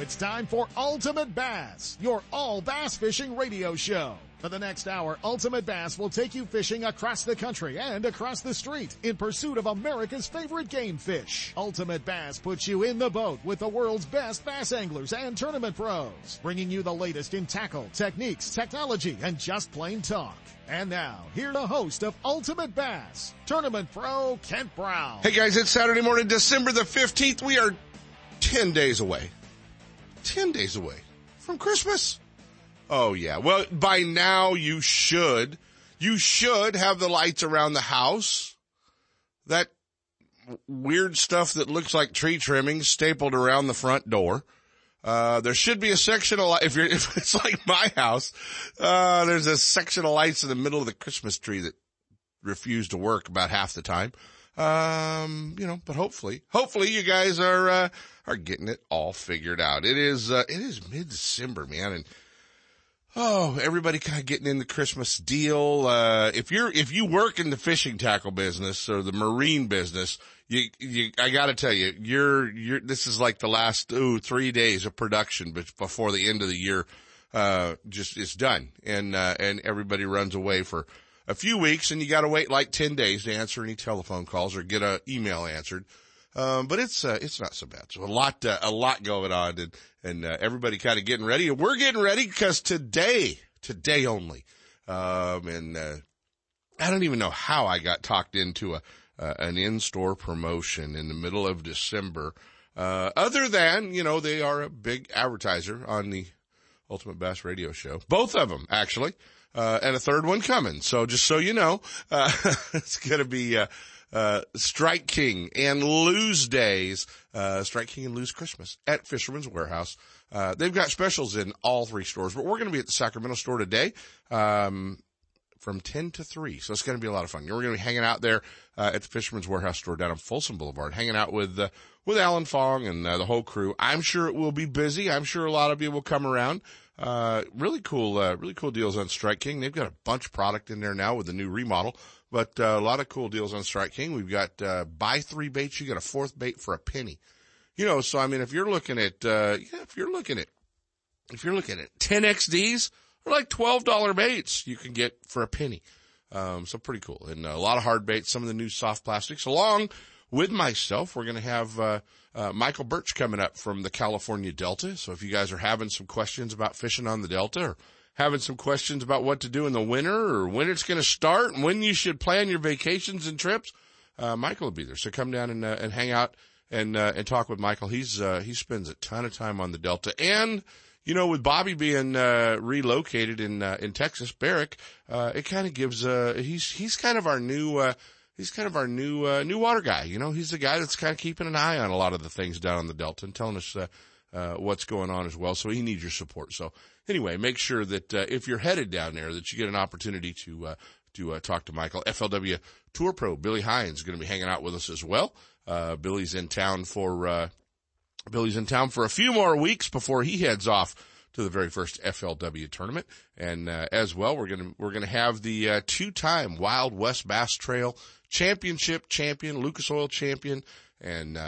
it's time for Ultimate Bass, your all bass fishing radio show. For the next hour, Ultimate Bass will take you fishing across the country and across the street in pursuit of America's favorite game fish. Ultimate Bass puts you in the boat with the world's best bass anglers and tournament pros, bringing you the latest in tackle, techniques, technology, and just plain talk. And now, here the host of Ultimate Bass, Tournament Pro Kent Brown. Hey guys, it's Saturday morning, December the 15th. We are 10 days away. 10 days away from Christmas. Oh yeah. Well, by now you should, you should have the lights around the house. That weird stuff that looks like tree trimmings stapled around the front door. Uh, there should be a section of light, if you're, if it's like my house, uh, there's a section of lights in the middle of the Christmas tree that refuse to work about half the time. Um, you know, but hopefully, hopefully you guys are, uh, are getting it all figured out. It is, uh, it is mid-December, man, and Oh, everybody kind of getting in the Christmas deal. Uh, if you're, if you work in the fishing tackle business or the marine business, you, you, I gotta tell you, you're, you're, this is like the last, ooh, three days of production before the end of the year, uh, just is done. And, uh, and everybody runs away for a few weeks and you gotta wait like 10 days to answer any telephone calls or get an email answered. Um, but it's, uh, it's not so bad. So a lot, uh, a lot going on and, and, uh, everybody kind of getting ready and we're getting ready because today, today only, um, and, uh, I don't even know how I got talked into a, uh, an in-store promotion in the middle of December. Uh, other than, you know, they are a big advertiser on the Ultimate Bass Radio Show. Both of them, actually. Uh, and a third one coming. So just so you know, uh, it's gonna be, uh, uh, Strike King and Lew's Days, uh, Strike King and Lew's Christmas at Fisherman's Warehouse. Uh, they've got specials in all three stores, but we're going to be at the Sacramento store today. Um, from 10 to 3. So it's going to be a lot of fun. We're going to be hanging out there, uh, at the Fisherman's Warehouse store down on Folsom Boulevard, hanging out with, uh, with Alan Fong and uh, the whole crew. I'm sure it will be busy. I'm sure a lot of you will come around. Uh, really cool, uh, really cool deals on Strike King. They've got a bunch of product in there now with the new remodel. But uh, a lot of cool deals on Strike King. We've got uh, buy three baits, you get a fourth bait for a penny. You know, so I mean, if you're looking at, uh, yeah, if you're looking at, if you're looking at 10 XDs, like $12 baits you can get for a penny. Um, so pretty cool. And a lot of hard baits, some of the new soft plastics along with myself. We're going to have, uh, uh, Michael Birch coming up from the California Delta. So if you guys are having some questions about fishing on the Delta or having some questions about what to do in the winter or when it's going to start and when you should plan your vacations and trips, uh, Michael will be there. So come down and, uh, and hang out and, uh, and talk with Michael. He's, uh, he spends a ton of time on the Delta and, you know, with Bobby being, uh, relocated in, uh, in Texas, Barrick, it kind of gives, he's, he's kind of our new, he's kind of our new, new water guy. You know, he's the guy that's kind of keeping an eye on a lot of the things down on the Delta and telling us, what's going on as well. So he needs your support. So anyway, make sure that uh, if you're headed down there, that you get an opportunity to uh, to uh, talk to Michael. FLW Tour Pro Billy Hines is going to be hanging out with us as well. Uh, Billy's in town for uh, Billy's in town for a few more weeks before he heads off to the very first FLW tournament. And uh, as well, we're gonna we're gonna have the two-time Wild West Bass Trail Championship champion, Lucas Oil champion, and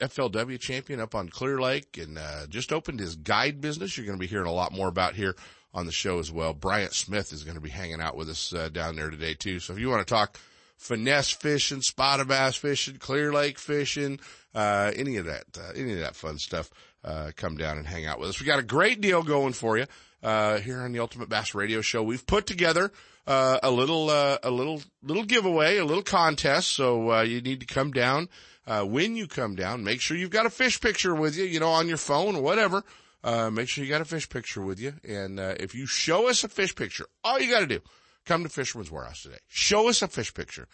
FLW champion up on Clear Lake and uh, just opened his guide business. You're to be hearing a lot more about here on the show as well. Bryant Smith is to be hanging out with us uh, down there today too. So if you want to talk finesse fishing, spotted bass fishing, Clear Lake fishing, uh, any of that, uh, any of that fun stuff, uh, come down and hang out with us. We got a great deal going for you uh, here on the Ultimate Bass Radio Show. We've put together a little, a little, little giveaway, a little contest. So you need to come down uh, when you come down, make sure you've got a fish picture with you, you know, on your phone or whatever. Uh, make sure you got a fish picture with you. And, uh, if you show us a fish picture, all you got to do, come to Fisherman's Warehouse today. Show us a fish picture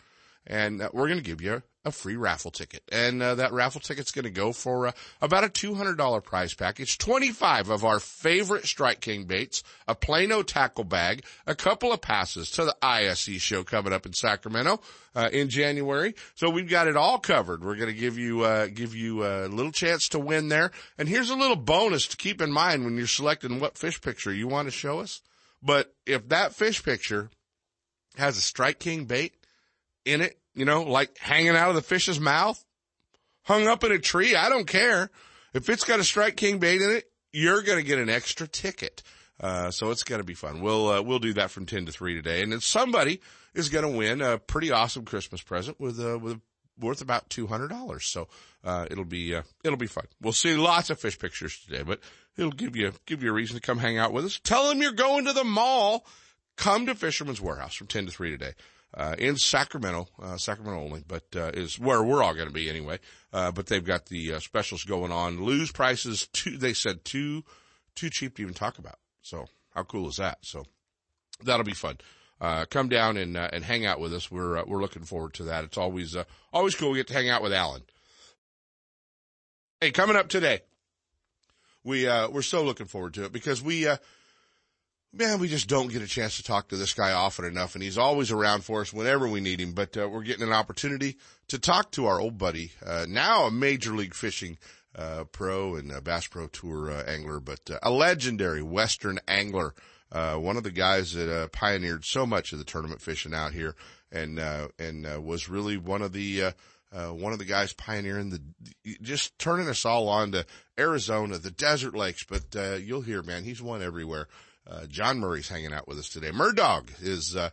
and uh, we're going to give you a free raffle ticket. And uh, that raffle ticket's going to go for uh, about a $200 prize package, 25 of our favorite Strike King baits, a Plano tackle bag, a couple of passes to the ISE show coming up in Sacramento uh, in January. So we've got it all covered. We're going to give you uh, give you a little chance to win there. And here's a little bonus to keep in mind when you're selecting what fish picture you want to show us. But if that fish picture has a Strike King bait in it, you know, like hanging out of the fish's mouth, hung up in a tree. I don't care. If it's got a Strike King bait in it you're going to get an extra ticket. Uh, so it's going to be fun. We'll, uh, we'll do that from 10 to 3 today. And then somebody is going to win a pretty awesome Christmas present with, uh, with worth about $200. So, uh, it'll be, uh, it'll be fun. We'll see lots of fish pictures today, but it'll give you, give you a reason to come hang out with us. Tell them you're going to the mall. Come to Fisherman's Warehouse from 10 to 3 today. Uh, in Sacramento, uh, Sacramento only, but, uh, is where we're all going to be anyway. Uh, but they've got the, uh, specials going on. Lew's prices too, they said too, too cheap to even talk about. So how cool is that? So that'll be fun. Uh, come down and and hang out with us. We're we're looking forward to that. It's always always cool. We get to hang out with Alan. Hey, coming up today, we uh, we're so looking forward to it because we uh, man we just don't get a chance to talk to this guy often enough, and he's always around for us whenever we need him. But we're getting an opportunity to talk to our old buddy, now a major league fishing uh, pro and Bass Pro Tour uh, angler, but uh, a legendary Western angler. Uh, one of the guys that uh, pioneered so much of the tournament fishing out here, and uh, and was really one of the one of the guys pioneering the just turning us all on to Arizona, the desert lakes. But you'll hear, man, he's won everywhere. John Murray's hanging out with us today. Murdog is uh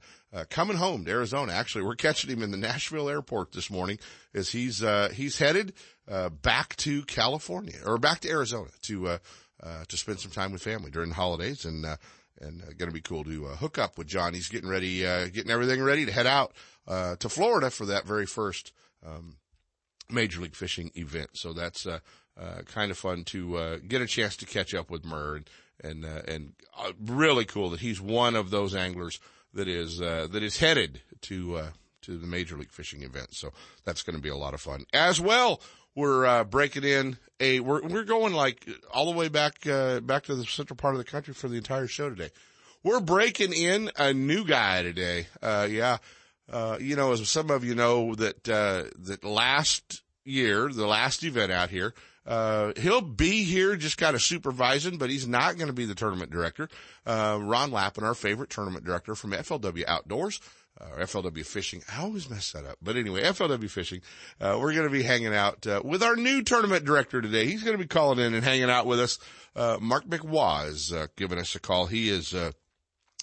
coming home to Arizona. Actually, we're catching him in the Nashville airport this morning as he's uh he's headed uh, back to California or back to Arizona to uh, uh, to spend some time with family during the holidays, and uh, and uh, going to be cool to uh, hook up with John. He's getting ready, uh, getting everything ready to head out uh, to Florida for that very first um, major league fishing event. So that's uh, uh, kind of fun to uh, get a chance to catch up with Murr and uh, and uh, really cool that he's one of those anglers that is uh, that is headed to uh, to the major league fishing event. So that's going to be a lot of fun as well we're uh, breaking in a we're we're going like all the way back uh, back to the central part of the country for the entire show today. We're breaking in a new guy today. Uh, yeah, uh, you know, as some of you know that uh, that last year, the last event out here, uh, he'll be here just kind of supervising, but he's not going to be the tournament director. Uh, Ron Lappin, our favorite tournament director from FLW Outdoors, uh, FLW Fishing. I always mess that up. But anyway, FLW Fishing. Uh, we're going to be hanging out uh, with our new tournament director today. He's going to be calling in and hanging out with us. Uh, Mark McWaw is giving us a call. He is uh,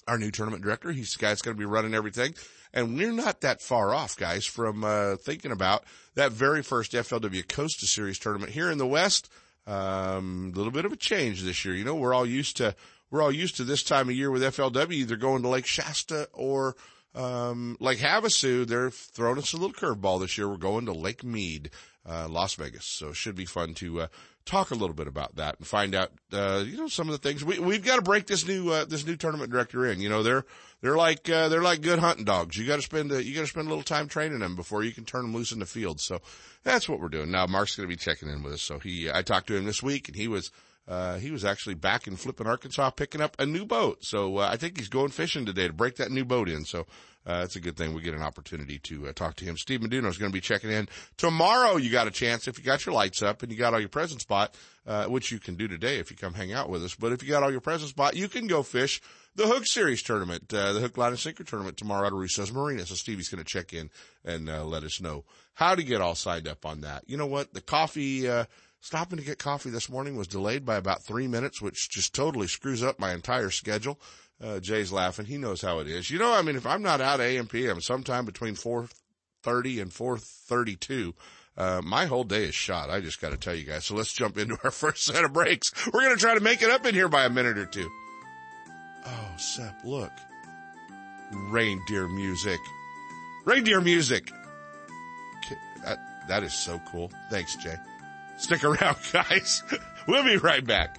our new tournament director. He's the guy that's going to be running everything. And we're not that far off, guys, from thinking about that very first FLW Costa Series tournament here in the West. A um, little bit of a change this year. You know, we're all used to we're all used to this time of year with FLW either going to Lake Shasta or um, like Havasu, they're throwing us a little curveball this year. We're going to Lake Mead, uh, Las Vegas. So it should be fun to, uh, talk a little bit about that and find out, uh, you know, some of the things we, we've got to break this new, uh, this new tournament director in. You know, they're, they're like, uh, they're like good hunting dogs. You got to spend, uh, you got to spend a little time training them before you can turn them loose in the field. So that's what we're doing. Now, Mark's going to be checking in with us. So he, I talked to him this week and he was, uh, he was actually back in flipping Arkansas picking up a new boat. So, uh, I think he's going fishing today to break that new boat in. So, uh, it's a good thing we get an opportunity to uh, talk to him. Steve Meduno is going to be checking in tomorrow. You got a chance if you got your lights up and you got all your presents bought, uh, which you can do today if you come hang out with us. But if you got all your presents bought, you can go fish the Hook Series tournament, uh, the Hook Line and Sinker tournament tomorrow at Russo's Marina. So Stevie's going to check in and uh, let us know how to get all signed up on that. You know what? The coffee, uh, stopping to get coffee this morning was delayed by about three minutes, which just totally screws up my entire schedule. Uh, Jay's laughing. He knows how it is. You know, I mean, if I'm not out AM PM sometime between 4.30 and 4.32, uh, my whole day is shot. I just got to tell you guys. So let's jump into our first set of breaks. We're going to try to make it up in here by a minute or two. Oh, Sep, look. Reindeer music. Reindeer music. That, that is so cool. Thanks, Jay. Stick around, guys. we'll be right back.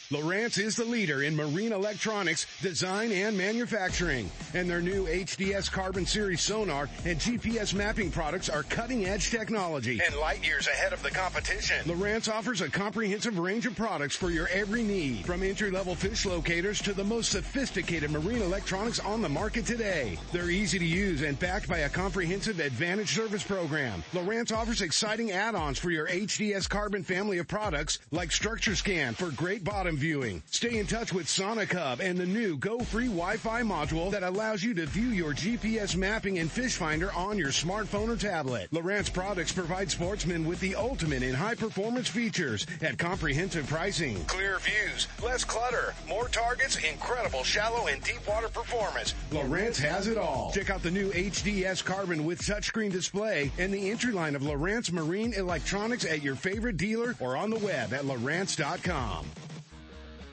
Lowrance is the leader in marine electronics, design, and manufacturing. And their new HDS Carbon Series sonar and GPS mapping products are cutting edge technology and light years ahead of the competition. Lowrance offers a comprehensive range of products for your every need, from entry level fish locators to the most sophisticated marine electronics on the market today. They're easy to use and backed by a comprehensive advantage service program. Lowrance offers exciting add-ons for your HDS Carbon family of products like Structure Scan for great bottom viewing. Stay in touch with Sonic Hub and the new Go Free Wi-Fi module that allows you to view your GPS mapping and fish finder on your smartphone or tablet. Lowrance products provide sportsmen with the ultimate in high performance features at comprehensive pricing. Clear views, less clutter, more targets, incredible shallow and deep water performance. Lowrance has it all. Check out the new HDS Carbon with touchscreen display and the entry line of Lowrance Marine Electronics at your favorite dealer or on the web at Lowrance.com.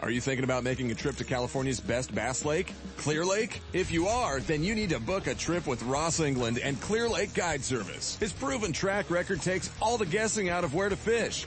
Are you thinking about making a trip to California's best bass lake, Clear Lake? If you are, then you need to book a trip with Ross England and Clear Lake Guide Service. His proven track record takes all the guessing out of where to fish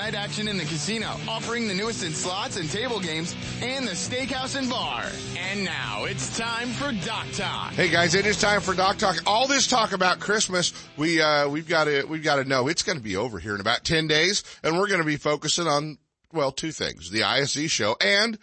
night action in the casino, offering the newest in slots and table games and the steakhouse and bar. And now it's time for Dock Talk. Hey guys, it is time for Dock Talk. All this talk about Christmas, we uh, we've got to we've got to know it's going to be over here in about ten days, and we're going to be focusing on well two things: the ISE show and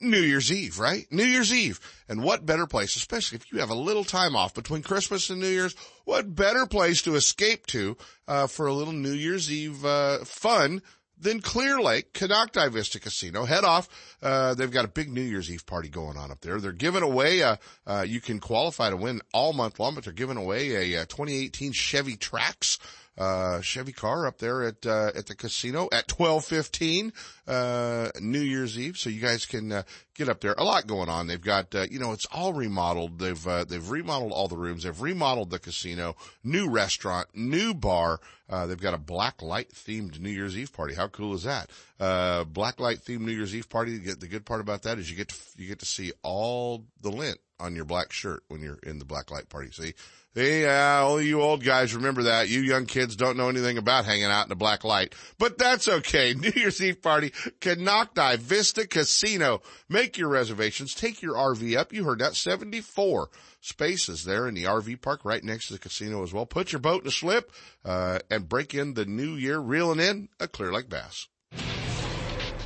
New Year's Eve, right? New Year's Eve. And what better place, especially if you have a little time off between Christmas and New Year's, what better place to escape to, uh, for a little New Year's Eve, uh, fun than Clear Lake, Konocti Vista Casino. Head off. Uh, they've got a big New Year's Eve party going on up there. They're giving away, uh, uh, you can qualify to win all month long, but they're giving away a, uh 2018 Chevy Trax uh, Chevy car up there at, uh, at the casino at 1215, uh, New Year's Eve. So you guys can, uh, get up there. A lot going on. They've got, uh, you know, it's all remodeled. They've, uh, they've remodeled all the rooms. They've remodeled the casino, new restaurant, new bar. Uh, they've got a black light themed New Year's Eve party. How cool is that? Uh, black light themed New Year's Eve party. The good part about that is you get to, you get to see all the lint on your black shirt when you're in the black light party. See, Hey, uh, all you old guys remember that. You young kids don't know anything about hanging out in the black light. But that's okay. New Year's Eve party, Konocti Vista Casino. Make your reservations. Take your RV up. You heard that. 74 spaces there in the RV park right next to the casino as well. Put your boat in a slip, uh, and break in the new year reeling in a Clear Lake bass.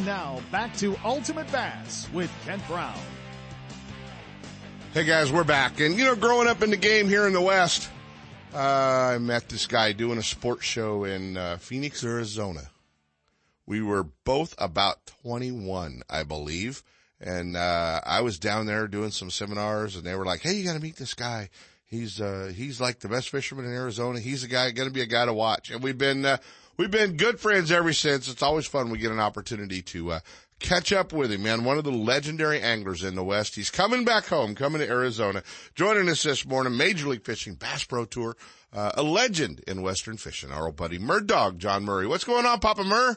And now back to Ultimate Bass with Kent Brown. Hey guys, we're back. And you know, growing up in the game here in the West, uh, I met this guy doing a sports show in uh, Phoenix, Arizona. We were both about 21, I believe. And, uh, I was down there doing some seminars and they were like, Hey, you got to meet this guy. He's, uh, he's like the best fisherman in Arizona. He's a guy, going to be a guy to watch. And we've been, uh, we've been good friends ever since. It's always fun. We get an opportunity to, uh, catch up with him, man. One of the legendary anglers in the West. He's coming back home, coming to Arizona, joining us this morning, Major League Fishing Bass Pro Tour, uh, a legend in Western fishing, our old buddy Murdog, John Murray. What's going on, Papa Murr?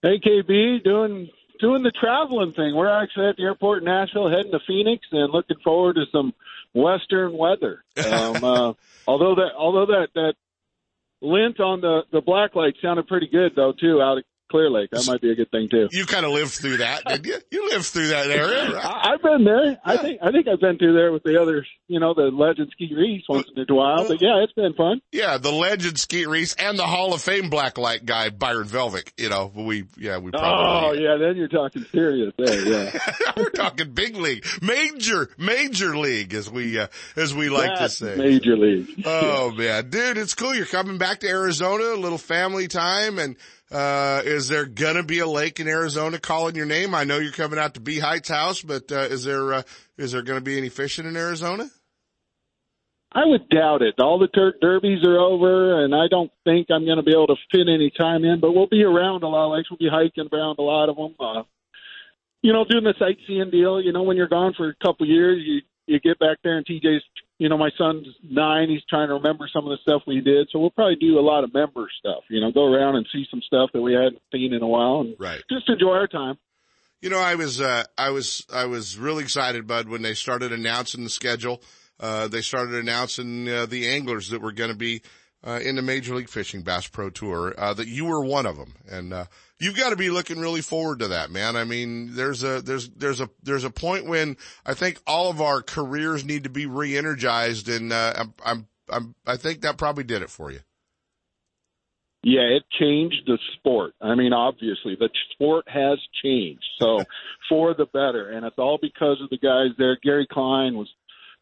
Hey, KB, doing doing the traveling thing. We're actually at the airport in Nashville, heading to Phoenix, and looking forward to some Western weather. Um, uh, although that although that that lint on the the black light sounded pretty good though too out of Clear Lake. That might be a good thing too. You kind of lived through that, did you? You lived through that area, right? I, I've been there. I think I think I've been through there with the others. You know, the Legend Skeet Reese once in a while. But yeah, it's been fun. Yeah, the legend Skeet Reese and the Hall of Fame blacklight guy Byron Velvick. You know, we yeah we Oh probably yeah, then you're talking serious there. Yeah, we're talking big league, major major league as we uh, as we like That's to say. major league. Oh man, dude, it's cool. You're coming back to Arizona, a little family time, and uh, is there gonna be a lake in Arizona calling your name? I know you're coming out to B Heights house, but uh, is there uh, is there gonna be any fishing in Arizona? I would doubt it. All the Turk derbies are over, and I don't think I'm going to be able to fit any time in. But we'll be around a lot of lakes. We'll be hiking around a lot of them. Uh, you know, doing the sightseeing deal. You know, when you're gone for a couple years, you you get back there, and TJ's. You know, my son's nine. He's trying to remember some of the stuff we did. So we'll probably do a lot of member stuff. You know, go around and see some stuff that we hadn't seen in a while, and Right. just enjoy our time. You know, I was, uh, I was, I was really excited, Bud, when they started announcing the schedule. Uh, they started announcing, uh, the anglers that were going to be, uh, in the Major League Fishing Bass Pro Tour, uh, that you were one of them. And, uh, you've got to be looking really forward to that, man. I mean, there's a, there's, there's a, there's a point when I think all of our careers need to be re-energized and, uh, I'm, I'm, I'm, I think that probably did it for you. Yeah, it changed the sport. I mean, obviously, the sport has changed. So for the better. And it's all because of the guys there. Gary Klein was,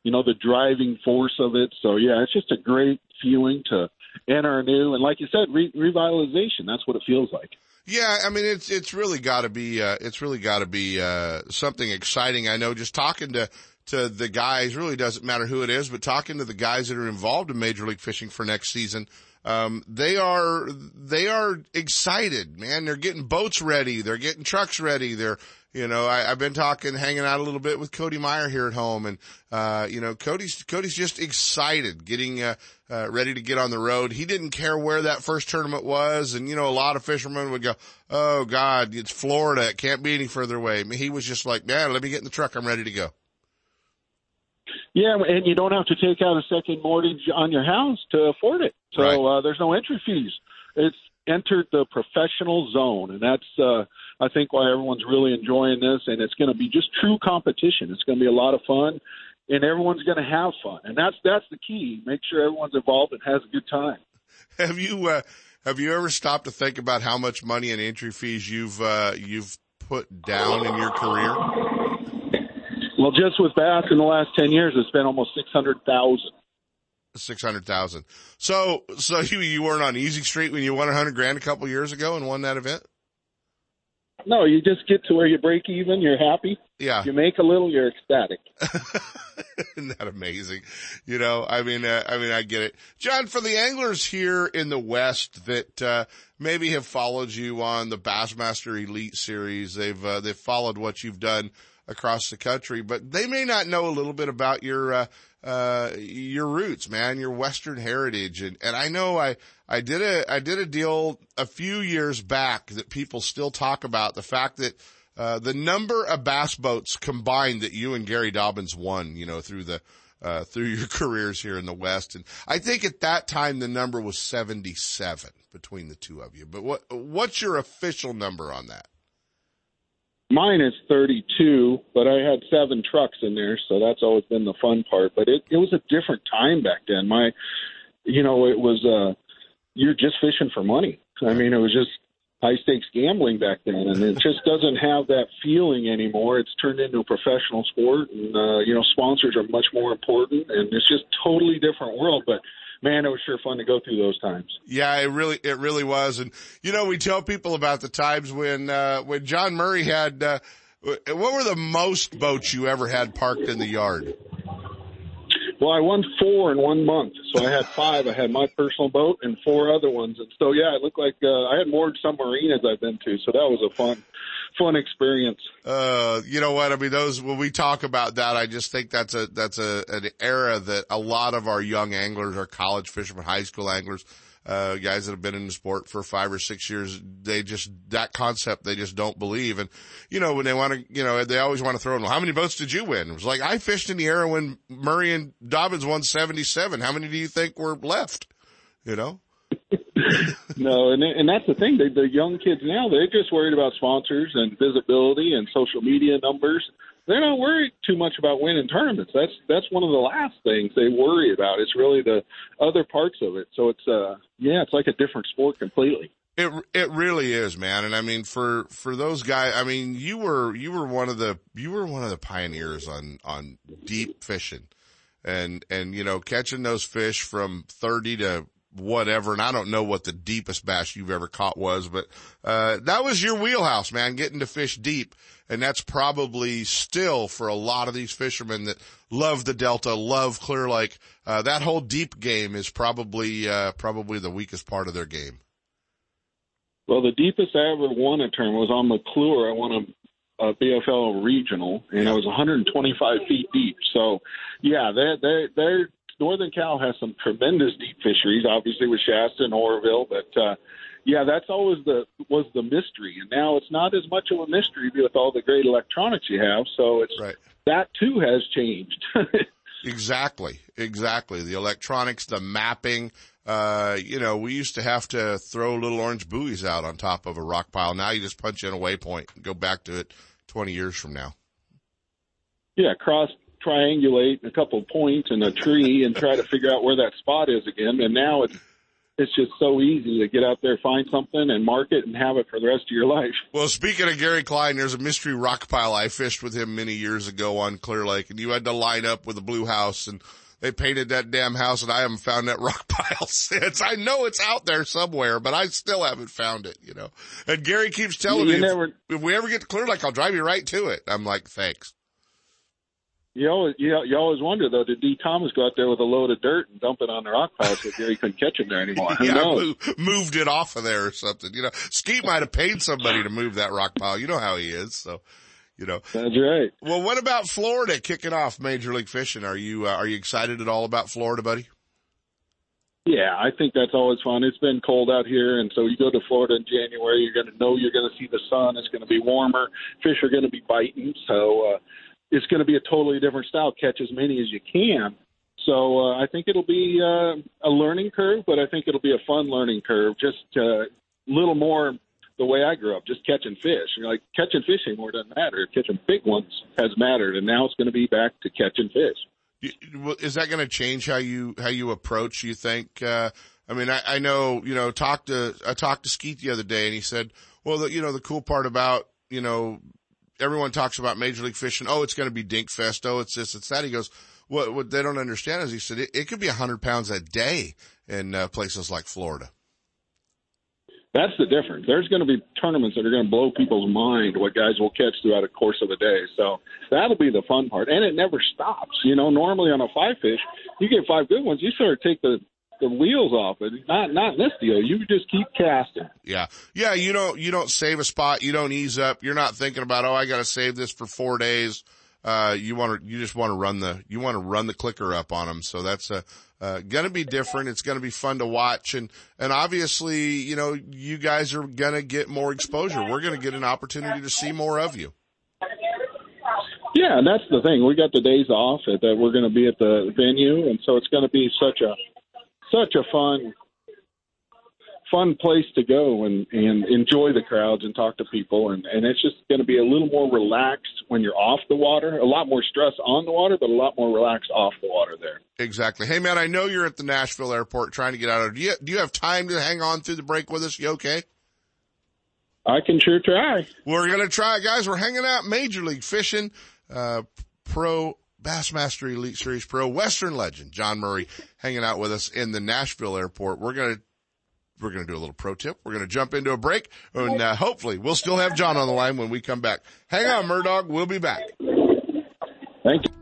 you know, the driving force of it. So yeah, it's just a great feeling to enter a new, and like you said, re- revitalization. That's what it feels like. Yeah, I mean it's it's really got to be uh, it's really got to be uh, something exciting. I know just talking to to the guys really doesn't matter who it is, but talking to the guys that are involved in Major League Fishing for next season, um, they are they are excited, man. They're getting boats ready, they're getting trucks ready, they're you know, I, I've been talking, hanging out a little bit with Cody Meyer here at home, and uh, you know, Cody's Cody's just excited, getting uh, uh, ready to get on the road. He didn't care where that first tournament was, and you know, a lot of fishermen would go, "Oh God, it's Florida, it can't be any further away." He was just like, "Man, let me get in the truck, I'm ready to go." Yeah, and you don't have to take out a second mortgage on your house to afford it. So Right. uh, there's no entry fees. It's entered the professional zone, and that's uh, I think why everyone's really enjoying this. And it's going to be just true competition. It's going to be a lot of fun, and everyone's going to have fun. And that's that's the key. Make sure everyone's involved and has a good time. Have you uh, have you ever stopped to think about how much money and entry fees you've uh, you've put down in your career? Well, just with bass in the last ten years, it's been almost six hundred thousand. Six hundred thousand. So, so you you weren't on Easy Street when you won a hundred grand a couple years ago and won that event? No, you just get to where you break even. You're happy. Yeah, You make a little, you're ecstatic. isn't that amazing? You know, I mean, uh, I mean, I get it, John. For the anglers here in the West that uh, maybe have followed you on the Bassmaster Elite Series, they've uh, they've followed what you've done across the country, but they may not know a little bit about your uh, uh, your roots, man, your Western heritage, and and I know I I did a I did a deal a few years back that people still talk about the fact that. Uh, the number of bass boats combined that you and Gary Dobbins won, you know, through the, uh, through your careers here in the West. And I think at that time the number was 77 between the two of you. But what, what's your official number on that? Mine is 32, but I had seven trucks in there, so that's always been the fun part. But it, it was a different time back then. My, you know, it was, uh, you're just fishing for money. I mean, it was just high stakes gambling back then, and it just doesn't have that feeling anymore. It's turned into a professional sport, and uh, you know sponsors are much more important, and it's just totally different world. But man, it was sure fun to go through those times. Yeah, it really, it really was. And you know, we tell people about the times when, uh, when John Murray had, uh, what were the most boats you ever had parked in the yard? Well, I won four in one month, so I had five. I had my personal boat and four other ones, and so yeah, it looked like uh, I had more some marinas I've been to. So that was a fun, fun experience. Uh, you know what? I mean, those when we talk about that, I just think that's a that's a an era that a lot of our young anglers, our college fishermen, high school anglers, uh, guys that have been in the sport for five or six years, they just, that concept, they just don't believe. And, you know, when they want to, you know, they always want to throw in, well, how many boats did you win? It was like, I fished in the era when Murray and Dobbins won 77. How many do you think were left? You know? no, and and that's the thing. They, the young kids now they're just worried about sponsors and visibility and social media numbers they're not worried too much about winning tournaments. That's that's one of the last things they worry about. It's really the other parts of it. So it's uh yeah, it's like a different sport completely. It it really is, man. And I mean for for those guys, I mean you were you were one of the you were one of the pioneers on on deep fishing. And and you know, catching those fish from 30 to whatever. And I don't know what the deepest bass you've ever caught was, but, uh, that was your wheelhouse, man, getting to fish deep. And that's probably still for a lot of these fishermen that love the Delta, love Clear Lake. Uh, that whole deep game is probably, uh, probably the weakest part of their game. Well, the deepest I ever won a tournament was on McClure. I won a, a BFL regional, and it was 125 feet deep. So, yeah, they they they're Northern Cal has some tremendous deep fisheries, obviously with Shasta and Oroville, but uh, yeah, that's always the was the mystery, and now it's not as much of a mystery with all the great electronics you have. So it's right. that too has changed. exactly, exactly. The electronics, the mapping. Uh, you know, we used to have to throw little orange buoys out on top of a rock pile. Now you just punch in a waypoint and go back to it 20 years from now. Yeah, cross triangulate a couple of points in a tree and try to figure out where that spot is again. And now it's it's just so easy to get out there, find something, and mark it, and have it for the rest of your life. Well, speaking of Gary Klein, there's a mystery rock pile I fished with him many years ago on Clear Lake, and you had to line up with a blue house, and they painted that damn house, and I haven't found that rock pile since. I know it's out there somewhere, but I still haven't found it. You know, and Gary keeps telling you me, never, if, if we ever get to Clear Lake, I'll drive you right to it. I'm like, thanks. You always, you, you always wonder though, did Dee Thomas go out there with a load of dirt and dump it on the rock pile so Gary couldn't catch him there anymore? Who yeah, knows? moved it off of there or something. You know, Skeet might have paid somebody to move that rock pile. You know how he is, so you know. That's right. Well, what about Florida kicking off Major League Fishing? Are you uh, are you excited at all about Florida, buddy? Yeah, I think that's always fun. It's been cold out here, and so you go to Florida in January, you're going to know you're going to see the sun. It's going to be warmer. Fish are going to be biting, so uh, it's going to be a totally different style. Catch as many as you can. So uh, I think it'll be uh, a learning curve, but I think it'll be a fun learning curve. Just a uh, little more the way I grew up, just catching fish. You're like catching fish anymore doesn't matter. Catching big ones has mattered, and now it's going to be back to catching fish. Is that going to change how you how you approach? You think? Uh, I mean, I, I know you know. Talked to I talked to Skeet the other day, and he said, "Well, the, you know, the cool part about you know everyone talks about Major League Fishing. Oh, it's going to be dink fest. Oh, it's this, it's that. He goes, what, what they don't understand is he said it, it could be a hundred pounds a day in uh, places like Florida. That's the difference. There's going to be tournaments that are going to blow people's mind what guys will catch throughout the course of a day. So that'll be the fun part. And it never stops. You know, normally on a five fish, you get five good ones, you sort of take the the wheels off it. Not not in this deal. You just keep casting. Yeah, yeah. You don't you don't save a spot. You don't ease up. You're not thinking about oh I got to save this for four days. Uh, you want to you just want to run the you want to run the clicker up on them. So that's a. Uh, gonna be different. It's gonna be fun to watch, and and obviously, you know, you guys are gonna get more exposure. We're gonna get an opportunity to see more of you. Yeah, and that's the thing. We got the days off that we're going to be at the venue, and so it's going to be such a such a fun fun place to go and and enjoy the crowds and talk to people. And and it's just going to be a little more relaxed when you're off the water. A lot more stress on the water but a lot more relaxed off the water there. Exactly. Hey man i know you're at the nashville airport trying to get out of do you do you have time to hang on through the break with us? You okay? I can sure try. We're going to try, guys. We're hanging out Major League Fishing, uh, Pro Bassmaster Elite Series Pro Western legend John Murray hanging out with us in the Nashville airport. We're going to we're going to do a little pro tip. We're going to jump into a break and uh, hopefully we'll still have John on the line when we come back. Hang on, Murdog. We'll be back. Thank you.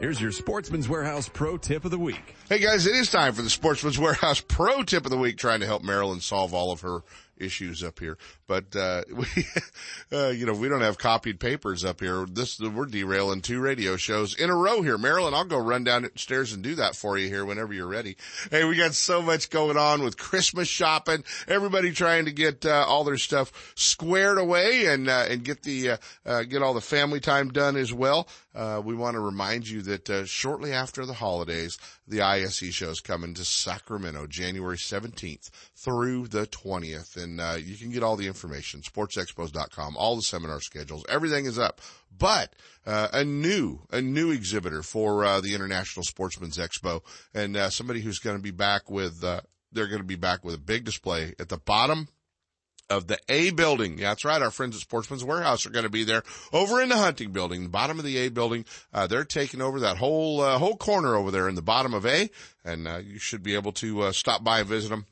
Here's your Sportsman's Warehouse Pro Tip of the Week. Hey guys, it is time for the Sportsman's Warehouse Pro Tip of the Week, trying to help Marilyn solve all of her issues up here. But, uh, we, uh, you know, we don't have copied papers up here. This, we're derailing two radio shows in a row here. Marilyn, I'll go run downstairs and do that for you here whenever you're ready. Hey, we got so much going on with Christmas shopping. Everybody trying to get, uh, all their stuff squared away and, uh, and get the, uh, uh, get all the family time done as well. Uh, we want to remind you that uh, shortly after the holidays, the ISE show is coming to Sacramento, January 17th through the 20th. And, uh, you can get all the information, sportsexpos.com, all the seminar schedules, everything is up. But, uh, a new, a new exhibitor for, uh, the International Sportsman's Expo and, uh, somebody who's going to be back with, uh, they're going to be back with a big display at the bottom of the A building. Yeah, that's right. Our friends at Sportsman's Warehouse are going to be there over in the hunting building, the bottom of the A building. Uh, they're taking over that whole, uh, whole corner over there in the bottom of A. And, uh, you should be able to, uh, stop by and visit them.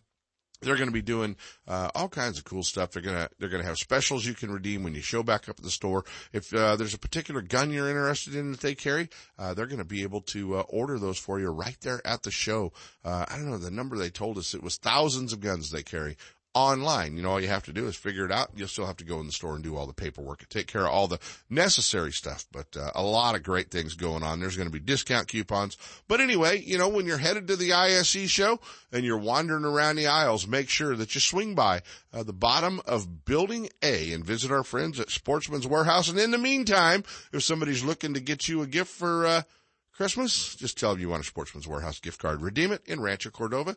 They're going to be doing uh, all kinds of cool stuff. They're gonna they're gonna have specials you can redeem when you show back up at the store. If uh, there's a particular gun you're interested in that they carry, uh, they're going to be able to uh, order those for you right there at the show. Uh, I don't know the number they told us. It was thousands of guns they carry online. You know, all you have to do is figure it out. You'll still have to go in the store and do all the paperwork and take care of all the necessary stuff, but uh, a lot of great things going on. There's going to be discount coupons. But anyway, you know, when you're headed to the ISE show and you're wandering around the aisles, make sure that you swing by uh, the bottom of building A and visit our friends at Sportsman's Warehouse. And in the meantime, if somebody's looking to get you a gift for, uh, Christmas, just tell them you want a Sportsman's Warehouse gift card. Redeem it in Rancho Cordova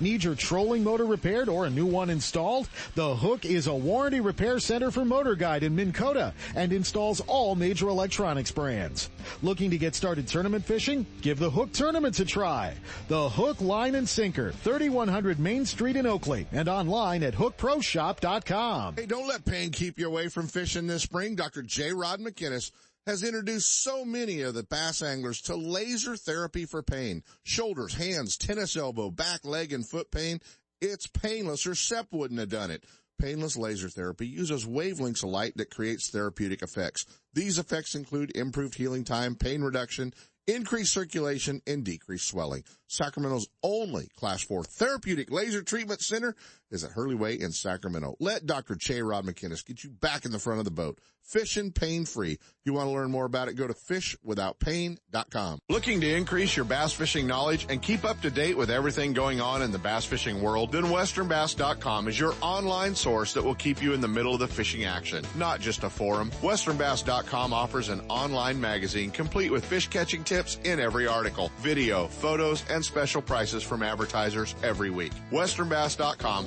Need your trolling motor repaired or a new one installed? The Hook is a warranty repair center for Motor Guide in Minn and installs all major electronics brands. Looking to get started tournament fishing? Give the Hook tournaments a try. The Hook Line and Sinker, 3100 Main Street in Oakley and online at hookproshop.com. Hey, don't let pain keep you away from fishing this spring. Dr. J. Rod McInnes has introduced so many of the bass anglers to laser therapy for pain. Shoulders, hands, tennis elbow, back, leg, and foot pain. It's painless or SEP wouldn't have done it. Painless laser therapy uses wavelengths of light that creates therapeutic effects. These effects include improved healing time, pain reduction, increased circulation, and decreased swelling. Sacramento's only class four therapeutic laser treatment center is at Hurley Way in Sacramento. Let Dr. Che Rod McInnes get you back in the front of the boat. Fishing pain free. You want to learn more about it? Go to fishwithoutpain.com. Looking to increase your bass fishing knowledge and keep up to date with everything going on in the bass fishing world? Then westernbass.com is your online source that will keep you in the middle of the fishing action, not just a forum. Westernbass.com offers an online magazine complete with fish catching tips in every article, video, photos, and special prices from advertisers every week. Westernbass.com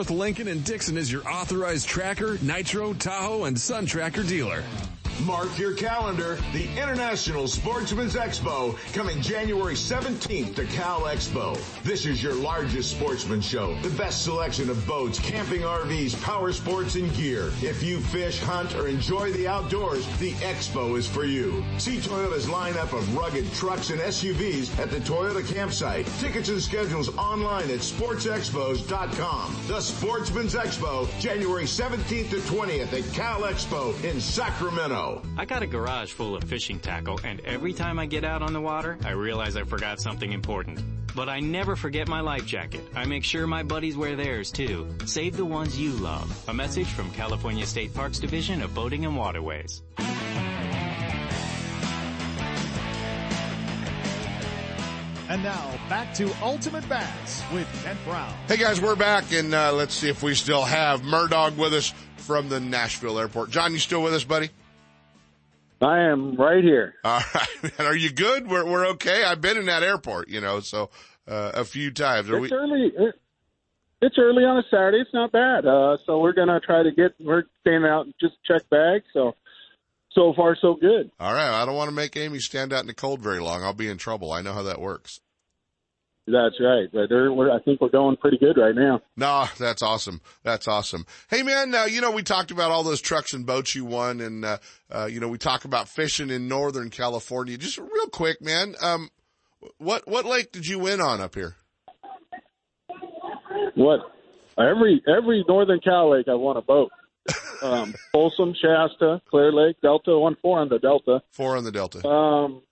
North Lincoln and Dixon is your authorized tracker, Nitro, Tahoe, and Sun Tracker dealer. Mark your calendar. The International Sportsman's Expo coming January 17th to Cal Expo. This is your largest sportsman show. The best selection of boats, camping RVs, power sports, and gear. If you fish, hunt, or enjoy the outdoors, the Expo is for you. See Toyota's lineup of rugged trucks and SUVs at the Toyota campsite. Tickets and schedules online at sportsexpos.com. The Sportsman's Expo, January 17th to 20th at Cal Expo in Sacramento. I got a garage full of fishing tackle and every time I get out on the water, I realize I forgot something important. But I never forget my life jacket. I make sure my buddies wear theirs too. Save the ones you love. A message from California State Parks Division of Boating and Waterways. And now back to Ultimate Bass with Kent Brown. Hey guys, we're back and uh, let's see if we still have Murdog with us from the Nashville airport. John, you still with us, buddy? I am right here. All right. Are you good? We're, we're okay. I've been in that airport, you know, so, uh, a few times. Are it's we... early. It's early on a Saturday. It's not bad. Uh, so we're going to try to get, we're staying out and just check bags. So, so far so good. All right. I don't want to make Amy stand out in the cold very long. I'll be in trouble. I know how that works. That's right. But I think we're going pretty good right now. No, that's awesome. That's awesome. Hey man, uh, you know, we talked about all those trucks and boats you won and, uh, uh, you know, we talk about fishing in Northern California. Just real quick, man. Um, what, what lake did you win on up here? What? Every, every Northern Cal lake I won a boat. um, Folsom, Shasta, Clear Lake, Delta, won four on the Delta. Four on the Delta. Um,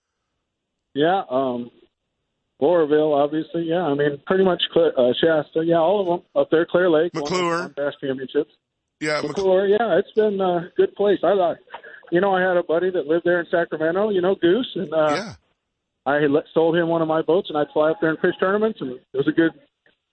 yeah, um, Oroville, obviously. Yeah, I mean, pretty much Clear, uh, Shasta. Yeah, all of them up there. Clear Lake, McClure, Bass Championships. Yeah, McClure. Yeah, it's been a good place. I like. You know, I had a buddy that lived there in Sacramento. You know, Goose, and uh, yeah. I let, sold him one of my boats, and I'd fly up there and fish tournaments, and it was a good,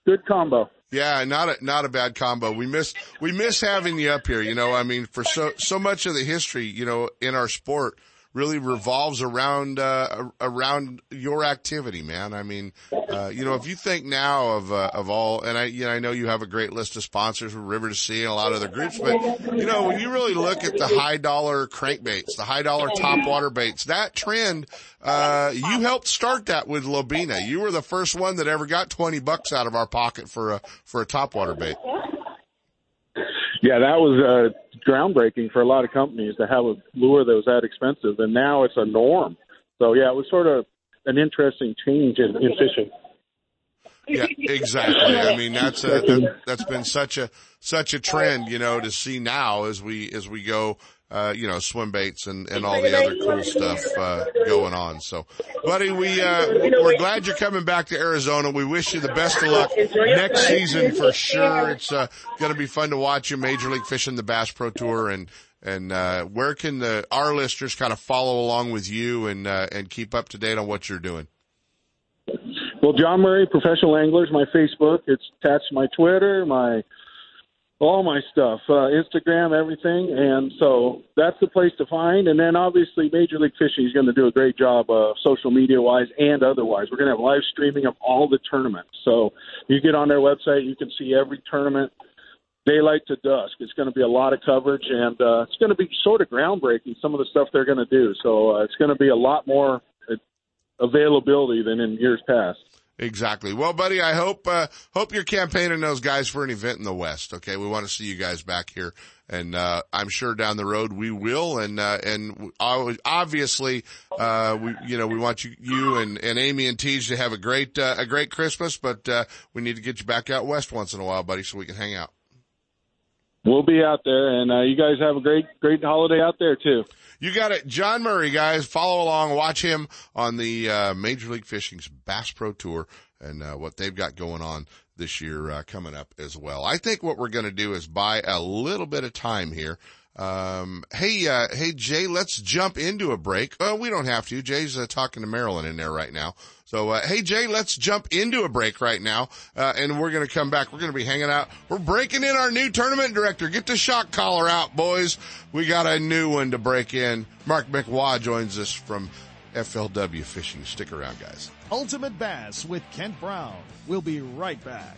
good combo. Yeah, not a not a bad combo. We miss we miss having you up here. You know, I mean, for so so much of the history, you know, in our sport really revolves around uh, around your activity, man. I mean, uh, you know, if you think now of uh, of all, and I you know, I know you have a great list of sponsors with River to Sea and a lot of other groups, but you know, when you really look at the high dollar crankbaits, the high dollar top water baits, that trend, uh, you helped start that with Lobina. You were the first one that ever got twenty bucks out of our pocket for a for a top water bait. Yeah, that was uh, groundbreaking for a lot of companies to have a lure that was that expensive, and now it's a norm. So yeah, it was sort of an interesting change in, in fishing. Yeah, exactly. I mean, that's a, that, that's been such a such a trend, you know, to see now as we as we go uh, you know, swim baits and, and all the other cool stuff, uh, going on. So, buddy, we, uh, we're glad you're coming back to Arizona. We wish you the best of luck next season for sure. It's, uh, going to be fun to watch you Major League Fishing the Bass Pro Tour and, and, uh, where can the, our listeners kind of follow along with you and, uh, and keep up to date on what you're doing? Well, John Murray, Professional Anglers, my Facebook. It's attached to my Twitter, my all my stuff, uh, Instagram, everything, and so that's the place to find. And then obviously, Major League Fishing is going to do a great job, uh, social media wise and otherwise. We're going to have live streaming of all the tournaments, so you get on their website, you can see every tournament, daylight to dusk. It's going to be a lot of coverage, and uh, it's going to be sort of groundbreaking. Some of the stuff they're going to do, so uh, it's going to be a lot more uh, availability than in years past. Exactly. Well, buddy, I hope uh, hope you're campaigning those guys for an event in the West. Okay, we want to see you guys back here, and uh, I'm sure down the road we will. And uh, and obviously, uh, we you know we want you you and, and Amy and Tej to have a great uh, a great Christmas, but uh, we need to get you back out west once in a while, buddy, so we can hang out. We'll be out there, and uh, you guys have a great great holiday out there too. You got it. John Murray, guys. Follow along. Watch him on the uh, Major League Fishing's Bass Pro Tour and uh, what they've got going on this year uh, coming up as well. I think what we're going to do is buy a little bit of time here. Um, hey, uh, hey, Jay, let's jump into a break. Oh, we don't have to. Jay's uh, talking to Marilyn in there right now. So, uh, hey Jay, let's jump into a break right now, uh, and we're going to come back. We're going to be hanging out. We're breaking in our new tournament director. Get the shock collar out, boys. We got a new one to break in. Mark McWaugh joins us from FLW Fishing. Stick around, guys. Ultimate Bass with Kent Brown. We'll be right back.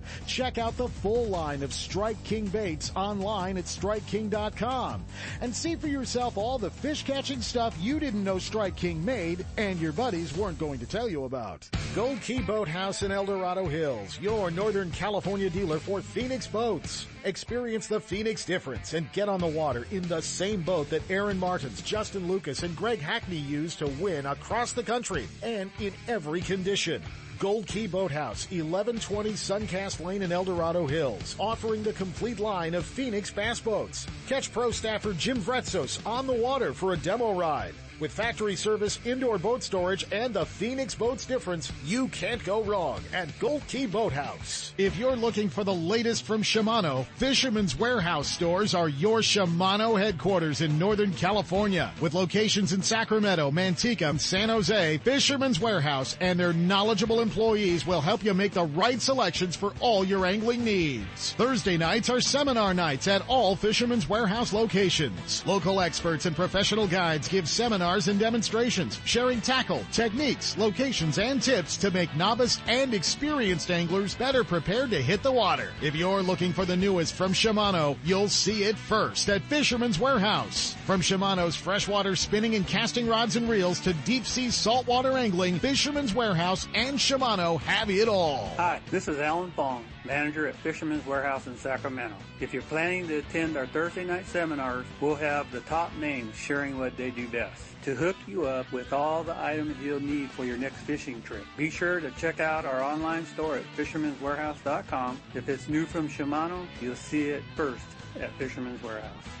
Check out the full line of Strike King baits online at StrikeKing.com and see for yourself all the fish catching stuff you didn't know Strike King made and your buddies weren't going to tell you about. Gold Key Boathouse in El Dorado Hills, your Northern California dealer for Phoenix boats. Experience the Phoenix difference and get on the water in the same boat that Aaron Martens, Justin Lucas, and Greg Hackney used to win across the country and in every condition. Gold Key Boathouse, 1120 Suncast Lane in El Dorado Hills, offering the complete line of Phoenix bass boats. Catch pro staffer Jim Vretzos on the water for a demo ride. With factory service, indoor boat storage, and the Phoenix Boats difference, you can't go wrong at Gold Key Boathouse. If you're looking for the latest from Shimano, Fisherman's Warehouse stores are your Shimano headquarters in Northern California. With locations in Sacramento, Manteca, San Jose, Fisherman's Warehouse and their knowledgeable employees will help you make the right selections for all your angling needs. Thursday nights are seminar nights at all Fisherman's Warehouse locations. Local experts and professional guides give seminars seminars and demonstrations, sharing tackle, techniques, locations, and tips to make novice and experienced anglers better prepared to hit the water. If you're looking for the newest from Shimano, you'll see it first at Fisherman's Warehouse. From Shimano's freshwater spinning and casting rods and reels to deep sea saltwater angling, Fisherman's Warehouse and Shimano have it all. Hi, this is Alan Fong manager at Fisherman's Warehouse in Sacramento. If you're planning to attend our Thursday night seminars, we'll have the top names sharing what they do best to hook you up with all the items you'll need for your next fishing trip. Be sure to check out our online store at fishermanswarehouse.com. If it's new from Shimano, you'll see it first at Fisherman's Warehouse.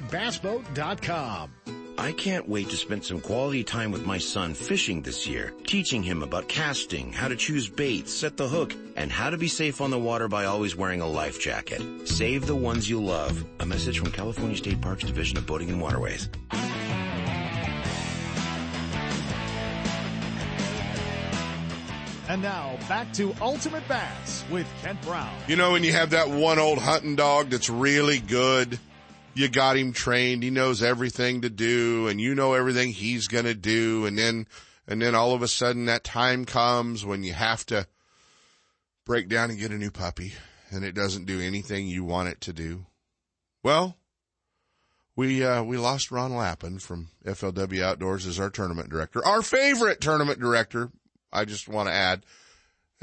1-800-BassBoat.com. I can't wait to spend some quality time with my son fishing this year, teaching him about casting, how to choose baits, set the hook, and how to be safe on the water by always wearing a life jacket. Save the ones you love. A message from California State Parks Division of Boating and Waterways. And now back to Ultimate Bass with Kent Brown. You know when you have that one old hunting dog that's really good you got him trained. He knows everything to do and you know everything he's going to do. And then, and then all of a sudden that time comes when you have to break down and get a new puppy and it doesn't do anything you want it to do. Well, we uh, we lost Ron Lappin from FLW Outdoors as our tournament director, our favorite tournament director. I just want to add,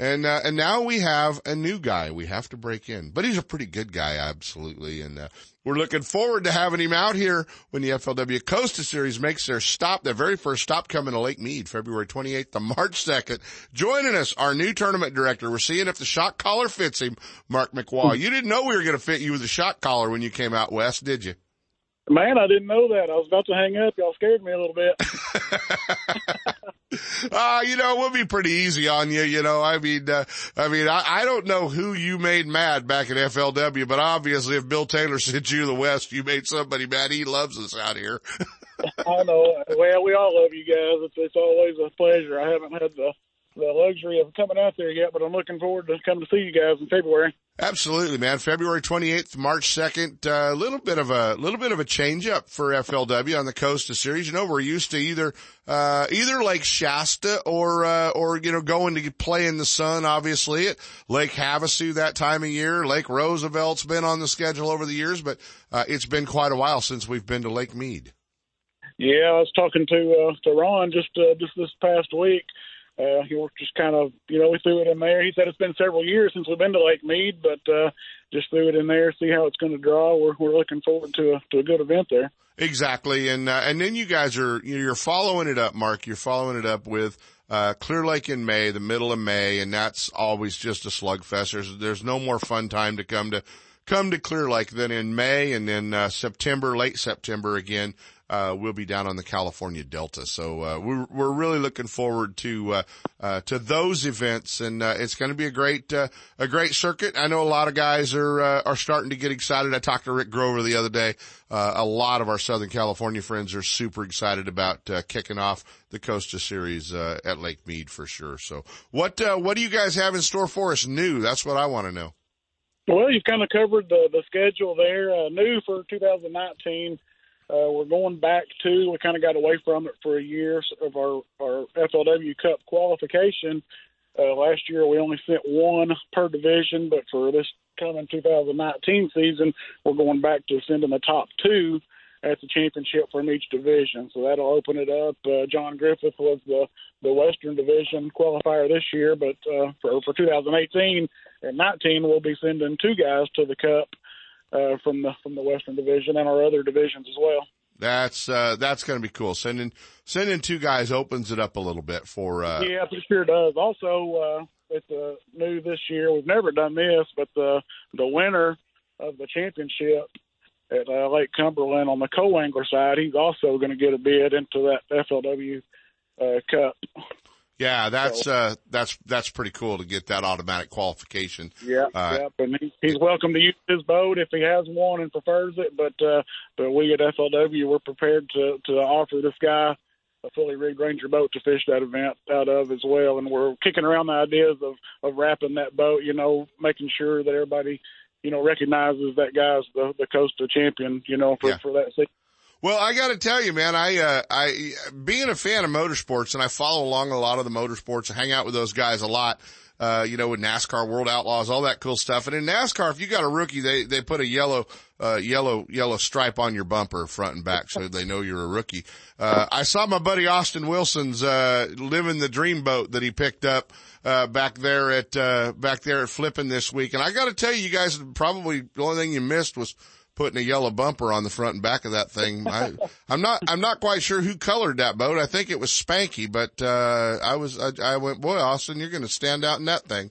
and uh, and now we have a new guy. We have to break in, but he's a pretty good guy, absolutely. And uh, we're looking forward to having him out here when the FLW Costa Series makes their stop, their very first stop coming to Lake Mead, February 28th to March 2nd. Joining us, our new tournament director. We're seeing if the shock collar fits him, Mark McWaw. You didn't know we were going to fit you with a shock collar when you came out west, did you? Man, I didn't know that. I was about to hang up. Y'all scared me a little bit. uh, you know, we'll be pretty easy on you. You know, I mean, uh, I mean, I, I don't know who you made mad back at FLW, but obviously if Bill Taylor sent you to the West, you made somebody mad. He loves us out here. I know. Well, we all love you guys. It's, it's always a pleasure. I haven't had the the luxury of coming out there yet, but I'm looking forward to coming to see you guys in February. Absolutely, man. February 28th, March 2nd, a uh, little bit of a little bit of a change up for FLW on the Costa Series. You know, we're used to either uh, either Lake Shasta or uh, or you know going to play in the sun. Obviously, at Lake Havasu that time of year. Lake Roosevelt's been on the schedule over the years, but uh, it's been quite a while since we've been to Lake Mead. Yeah, I was talking to uh, to Ron just uh, just this past week uh, he just kind of, you know, we threw it in there. He said it's been several years since we've been to Lake Mead, but uh, just threw it in there, see how it's going to draw. We're we're looking forward to a to a good event there. Exactly, and uh, and then you guys are you're following it up, Mark. You're following it up with uh, Clear Lake in May, the middle of May, and that's always just a slugfest. There's there's no more fun time to come to come to Clear Lake than in May, and then uh, September, late September again uh, we'll be down on the California Delta. So, uh, we're, we're really looking forward to, uh, uh, to those events and, uh, it's going to be a great, uh, a great circuit. I know a lot of guys are, are starting to get excited. I talked to Rick Grover the other day. Uh, a lot of our Southern California friends are super excited about, kicking off the Costa Series, at Lake Mead for sure. So what, what do you guys have in store for us new? That's what I want to know. Well, you've kind of covered the, the schedule there. Uh, new for 2019 uh, we're going back to we kind of got away from it for a year of our our FLW Cup qualification. Uh, last year we only sent one per division, but for this coming 2019 season, we're going back to sending the top two at the championship from each division. So that'll open it up. Uh, John Griffith was the the Western Division qualifier this year, but uh, for for 2018 and 19, we'll be sending two guys to the Cup uh, from the from the Western Division and our other divisions as well. That's uh, that's going to be cool. Sending sending two guys opens it up a little bit for. Uh... Yeah, it sure does. Also, uh, it's uh, new this year. We've never done this, but the the winner of the championship at uh, Lake Cumberland on the co-angler side, he's also going to get a bid into that FLW uh, Cup. Yeah, that's so, uh that's that's pretty cool to get that automatic qualification. Yeah, uh, yep. and he, he's welcome to use his boat if he has one and prefers it. But uh but we at FLW we're prepared to to offer this guy a fully rigged Ranger boat to fish that event out of as well. And we're kicking around the ideas of of wrapping that boat, you know, making sure that everybody you know recognizes that guy's the the Costa champion, you know, for yeah. for that season. Well, I got to tell you, man, I, uh, I, being a fan of motorsports and I follow along a lot of the motorsports, I hang out with those guys a lot, uh, you know, with NASCAR World Outlaws, all that cool stuff. And in NASCAR, if you got a rookie, they, they put a yellow, uh, yellow, yellow stripe on your bumper front and back so they know you're a rookie. Uh, I saw my buddy Austin Wilson's, uh, living the dream boat that he picked up, uh, back there at, uh, back there at flipping this week. And I got to tell you, you guys probably the only thing you missed was, putting a yellow bumper on the front and back of that thing. I, I'm not, I'm not quite sure who colored that boat. I think it was Spanky, but, uh, I was, I, I went, boy, Austin, you're going to stand out in that thing.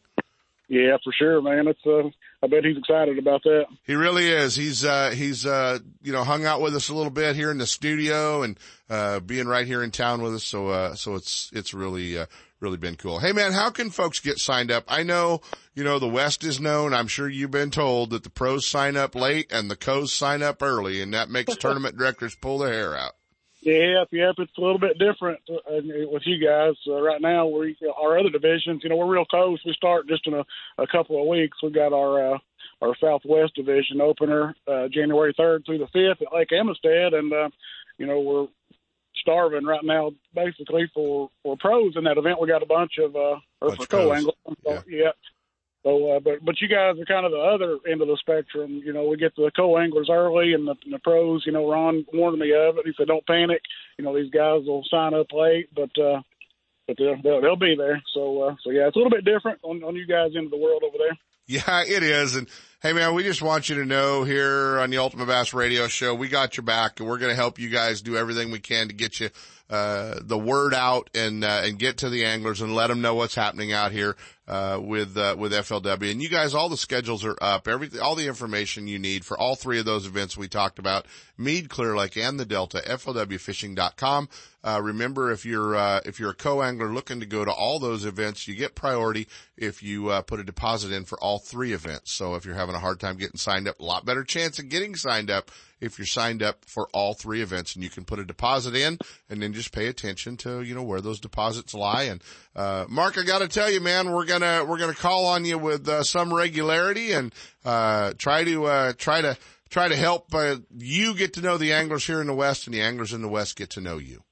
Yeah, for sure, man. It's, uh, I bet he's excited about that. He really is. He's, uh, he's, uh, you know, hung out with us a little bit here in the studio and, uh, being right here in town with us. So, uh, so it's, it's really, uh, really been cool. Hey man, how can folks get signed up? I know, you know, the West is known. I'm sure you've been told that the pros sign up late and the co's sign up early and that makes tournament directors pull their hair out. Yeah, yep, it's a little bit different uh, with you guys uh, right now. We our other divisions, you know, we're real close. We start just in a, a couple of weeks. We got our uh, our Southwest Division opener uh, January third through the fifth at Lake Amistad, and uh, you know we're starving right now, basically for for pros in that event. We got a bunch of uh, or for co anglers. So, yeah. yeah. So, uh, but but you guys are kind of the other end of the spectrum. You know, we get the co-anglers early, and the, and the pros. You know, Ron warned me of it. He said, "Don't panic. You know, these guys will sign up late, but uh, but they'll, they'll they'll be there." So uh, so yeah, it's a little bit different on on you guys into the world over there. Yeah, it is. And hey man, we just want you to know here on the Ultimate Bass Radio Show, we got your back and we're going to help you guys do everything we can to get you uh, the word out and uh, and get to the anglers and let them know what's happening out here uh, with uh, with FLW. And you guys, all the schedules are up. Everything, all the information you need for all three of those events we talked about: Mead, Clear Lake, and the Delta. FLWFishing.com. Uh, remember, if you're uh, if you're a co-angler looking to go to all those events, you get priority if you uh, put a deposit in for all three events. So if you're having a hard time getting signed up, a lot better chance of getting signed up if you're signed up for all three events and you can put a deposit in and then just pay attention to, you know, where those deposits lie. And, uh, Mark, I gotta tell you, man, we're gonna, we're gonna call on you with, uh, some regularity and, uh, try to, uh, try to, try to help, uh, you get to know the anglers here in the West and the anglers in the West get to know you.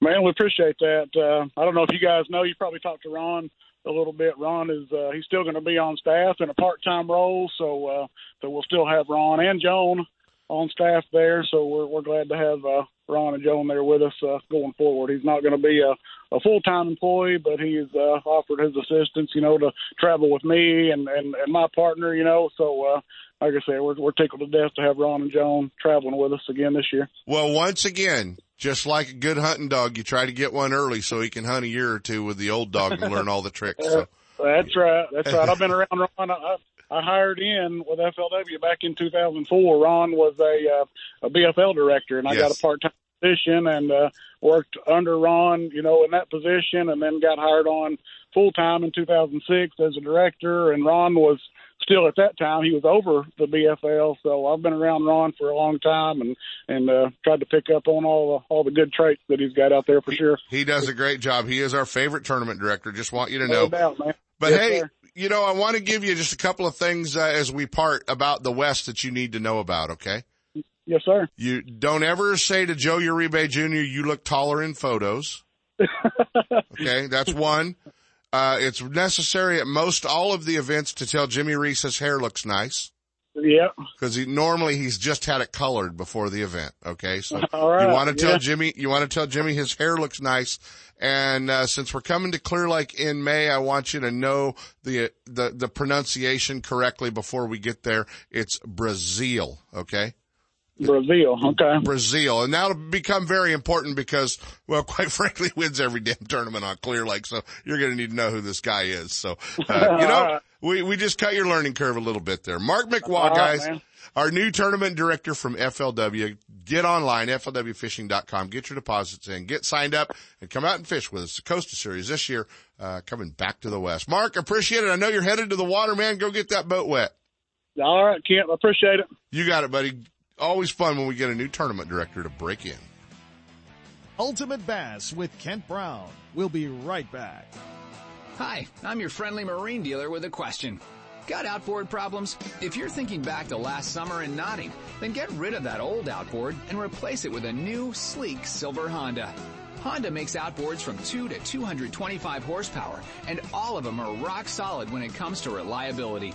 Man, we appreciate that. Uh, I don't know if you guys know, you probably talked to Ron a little bit. Ron is uh, he's still going to be on staff in a part-time role, so uh, so we'll still have Ron and Joan on staff there. So we're we're glad to have uh, Ron and Joan there with us uh, going forward. He's not going to be a, a full-time employee, but he's uh, offered his assistance, you know, to travel with me and and, and my partner, you know. So. Uh, like I said, we're, we're tickled to death to have Ron and Joan traveling with us again this year. Well, once again, just like a good hunting dog, you try to get one early so he can hunt a year or two with the old dog and learn all the tricks. So. That's right. That's right. I've been around Ron. I, I hired in with FLW back in 2004. Ron was a uh, a BFL director, and I yes. got a part time position and uh, worked under Ron, you know, in that position, and then got hired on full time in 2006 as a director. And Ron was still at that time he was over the BFL. So I've been around Ron for a long time and and uh, tried to pick up on all the all the good traits that he's got out there for sure. He does a great job. He is our favorite tournament director. Just want you to know. No doubt, man. But yes, hey. Sir. You know, I want to give you just a couple of things uh, as we part about the West that you need to know about, okay? Yes, sir. You don't ever say to Joe Uribe Jr., you look taller in photos. okay, that's one. Uh, it's necessary at most all of the events to tell Jimmy Reese his hair looks nice. Yeah. Because he normally he's just had it colored before the event. Okay, so right. you want to tell yeah. Jimmy you want to tell Jimmy his hair looks nice. And uh, since we're coming to Clear Lake in May, I want you to know the the the pronunciation correctly before we get there. It's Brazil. Okay. Brazil, okay. Brazil. And that'll become very important because, well, quite frankly, wins every damn tournament on Clear Lake. So you're going to need to know who this guy is. So, uh, you know, we, we just cut your learning curve a little bit there. Mark McWaugh, right, guys, man. our new tournament director from FLW. Get online, FLWfishing.com, get your deposits in, get signed up and come out and fish with us. The Costa Series this year, uh, coming back to the West. Mark, appreciate it. I know you're headed to the water, man. Go get that boat wet. All right, Kent. I appreciate it. You got it, buddy always fun when we get a new tournament director to break in. Ultimate Bass with Kent Brown. We'll be right back. Hi, I'm your friendly marine dealer with a question. Got outboard problems? If you're thinking back to last summer and nodding, then get rid of that old outboard and replace it with a new, sleek silver Honda. Honda makes outboards from 2 to 225 horsepower, and all of them are rock solid when it comes to reliability.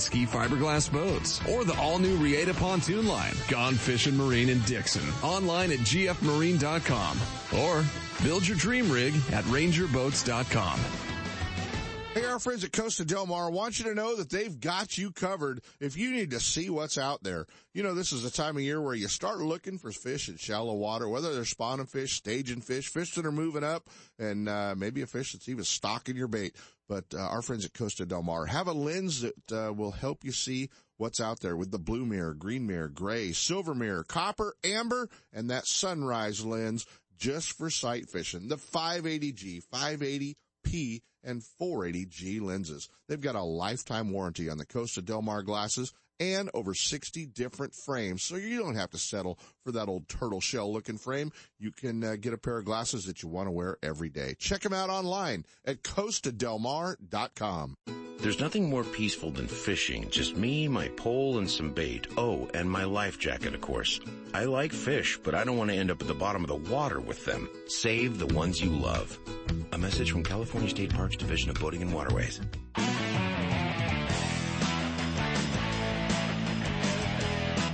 ski fiberglass boats or the all new Reata pontoon line, Gone Fishing Marine in Dixon. Online at gfmarine.com or build your dream rig at rangerboats.com. Hey, our friends at Costa Del Mar want you to know that they've got you covered if you need to see what's out there. You know, this is a time of year where you start looking for fish in shallow water, whether they're spawning fish, staging fish, fish that are moving up, and uh, maybe a fish that's even stalking your bait. But uh, our friends at Costa Del Mar have a lens that uh, will help you see what's out there with the blue mirror, green mirror, gray, silver mirror, copper, amber, and that sunrise lens just for sight fishing. The 580G, 580P, and 480G lenses. They've got a lifetime warranty on the Costa Del Mar glasses and over 60 different frames. So you don't have to settle for that old turtle shell looking frame. You can uh, get a pair of glasses that you want to wear every day. Check them out online at costadelmar.com. There's nothing more peaceful than fishing. Just me, my pole, and some bait. Oh, and my life jacket, of course. I like fish, but I don't want to end up at the bottom of the water with them. Save the ones you love. A message from California State Parks Division of Boating and Waterways.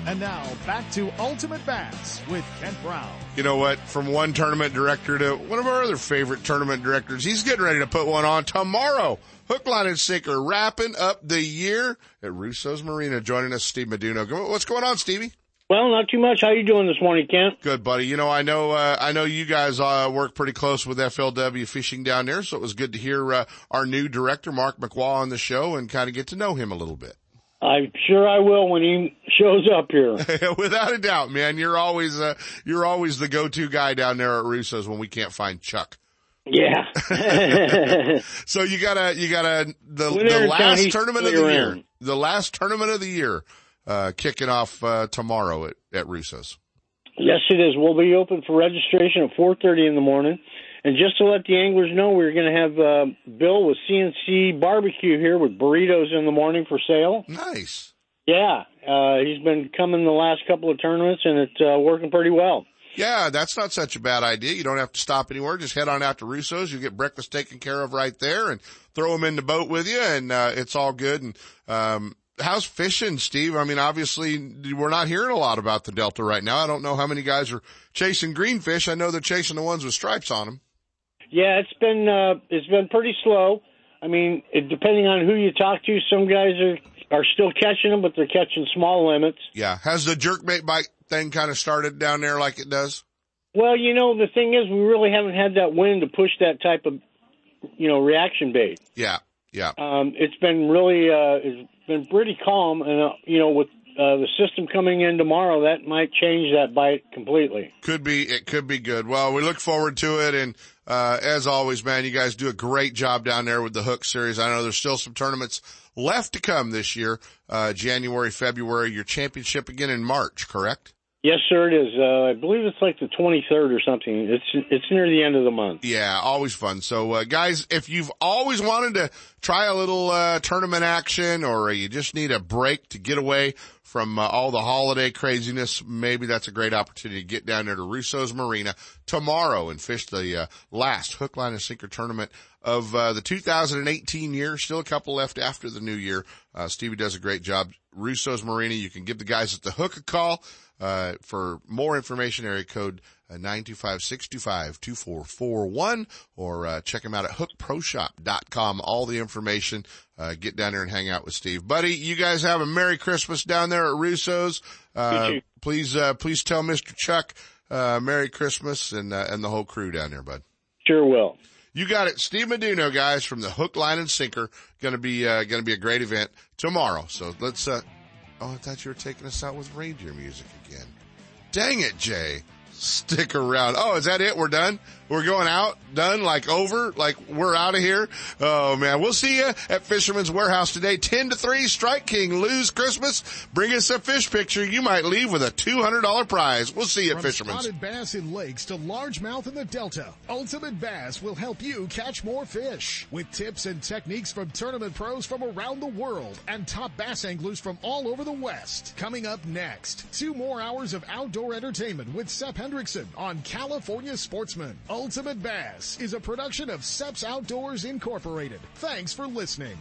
And now back to Ultimate Bass with Kent Brown. You know what? From one tournament director to one of our other favorite tournament directors, he's getting ready to put one on tomorrow. Hook, line, and sinker wrapping up the year at Russo's Marina. Joining us, Steve Meduno. What's going on, Stevie? Well, not too much. How you doing this morning, Kent? Good, buddy. You know, I know, uh, I know you guys, uh, work pretty close with FLW fishing down there, so it was good to hear, uh, our new director, Mark McWaw, on the show and kind of get to know him a little bit. I'm sure I will when he shows up here. Without a doubt, man. You're always, uh, you're always the go-to guy down there at Russo's when we can't find Chuck. Yeah. so you gotta, you gotta, the, the last tournament of the year, the last tournament of the year, uh, kicking off, uh, tomorrow at, at Russo's. yes, it is. We'll be open for registration at 4:30 in the morning. And just to let the anglers know, we're going to have uh, Bill with CNC Barbecue here with burritos in the morning for sale. Nice. Yeah, uh, he's been coming the last couple of tournaments, and it's uh, working pretty well. Yeah, that's not such a bad idea. You don't have to stop anywhere. Just head on out to Russo's. You get breakfast taken care of right there and throw them in the boat with you and, uh, it's all good. And, um, how's fishing, Steve? I mean, obviously we're not hearing a lot about the Delta right now. I don't know how many guys are chasing greenfish. I know they're chasing the ones with stripes on them. Yeah, it's been uh, it's been pretty slow. I mean, it, depending on who you talk to, some guys are are still catching them, but they're catching small limits. Yeah. Has the jerkbait bite thing kind of started down there like it does? Well, you know, the thing is, we really haven't had that wind to push that type of, you know, reaction bait. Yeah. Yeah. Um, it's been really, uh, it's been pretty calm, and uh, you know, with uh, the system coming in tomorrow, that might change that bite completely. Could be, it could be good. Well, we look forward to it. And, uh, as always, man, you guys do a great job down there with the Hook series. I know there's still some tournaments left to come this year, uh, January, February, your championship again in March, correct? Yes, sir, it is. Uh, I believe it's like the 23rd or something. It's it's near the end of the month. Yeah, always fun. So, uh, guys, if you've always wanted to try a little, uh, tournament action or you just need a break to get away from uh, all the holiday craziness, maybe that's a great opportunity to get down there to Russo's Marina tomorrow and fish the, uh, last hook, line, and sinker tournament of, uh, the 2018 year. Still a couple left after the new year. Stevie does a great job. Russo's Marina. You can give the guys at the hook a call. Uh, for more information, area code uh, 925-625-2441 or uh, check him out at hookproshop.com. All the information. Uh, get down there and hang out with Steve. Buddy, you guys have a Merry Christmas down there at Russo's. Uh, please, uh, please tell Mr. Chuck, uh, Merry Christmas and, uh, and the whole crew down there, bud. Sure will. You got it. Steve Meduno, guys, from the Hook, Line, and Sinker. Gonna be, uh, gonna be a great event tomorrow. So let's, uh, oh, I thought you were taking us out with reindeer music again. Dang it, Jay. Stick around. Oh, is that it? We're done? We're going out? Done? Like over? Like we're out of here? Oh man. We'll see you at Fisherman's Warehouse today. 10 to 3, Strike King, Lew's Christmas. Bring us a fish picture. You might leave with a $200 prize. We'll see you at From Fisherman's. spotted bass in lakes to largemouth in the Delta, Ultimate Bass will help you catch more fish. With tips and techniques from tournament pros from around the world and top bass anglers from all over the West. Coming up next, two more hours of outdoor entertainment with Sep Hendrickson on California Sportsman. Ultimate Bass is a production of Sep's Outdoors Incorporated. Thanks for listening.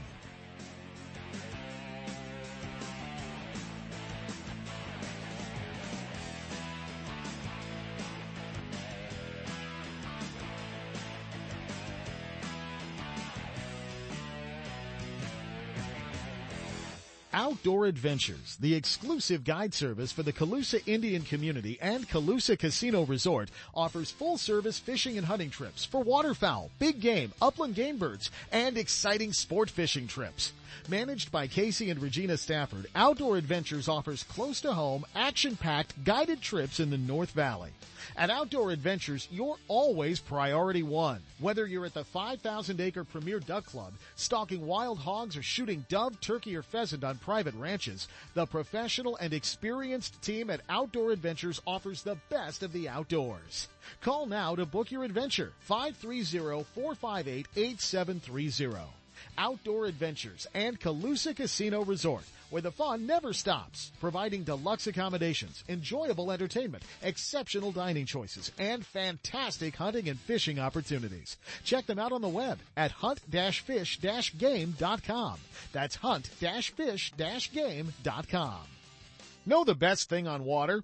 Outdoor Adventures, the exclusive guide service for the Colusa Indian community and Colusa Casino Resort, offers full service fishing and hunting trips for waterfowl, big game, upland game birds, and exciting sport fishing trips. Managed by Casey and Regina Stafford, Outdoor Adventures offers close to home, action packed guided trips in the North Valley. At Outdoor Adventures, you're always priority one. Whether you're at the 5,000 acre Premier Duck Club, stalking wild hogs, or shooting dove, turkey, or pheasant on private ranches, the professional and experienced team at Outdoor Adventures offers the best of the outdoors. Call now to book your adventure. 530-458-8730. Outdoor Adventures and Colusa Casino Resort, where the fun never stops, providing deluxe accommodations, enjoyable entertainment, exceptional dining choices, and fantastic hunting and fishing opportunities. Check them out on the web at hunt-fish-game.com. That's hunt-fish-game.com. Know the best thing on water?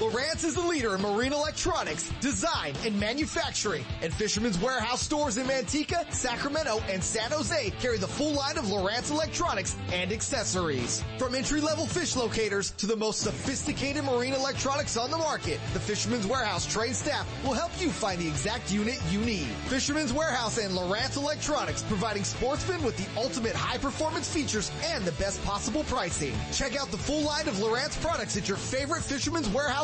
Lowrance is the leader in marine electronics, design, and manufacturing. And Fisherman's Warehouse stores in Manteca, Sacramento, and San Jose carry the full line of Lowrance electronics and accessories. From entry-level fish locators to the most sophisticated marine electronics on the market, the Fisherman's Warehouse trained staff will help you find the exact unit you need. Fisherman's Warehouse and Lowrance Electronics providing sportsmen with the ultimate high-performance features and the best possible pricing. Check out the full line of Lowrance products at your favorite Fisherman's Warehouse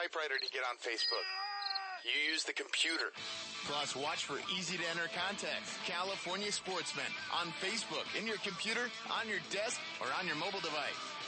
typewriter to get on Facebook. You use the computer. Plus, watch for easy to enter contests. California Sportsman on Facebook, in your computer, on your desk, or on your mobile device.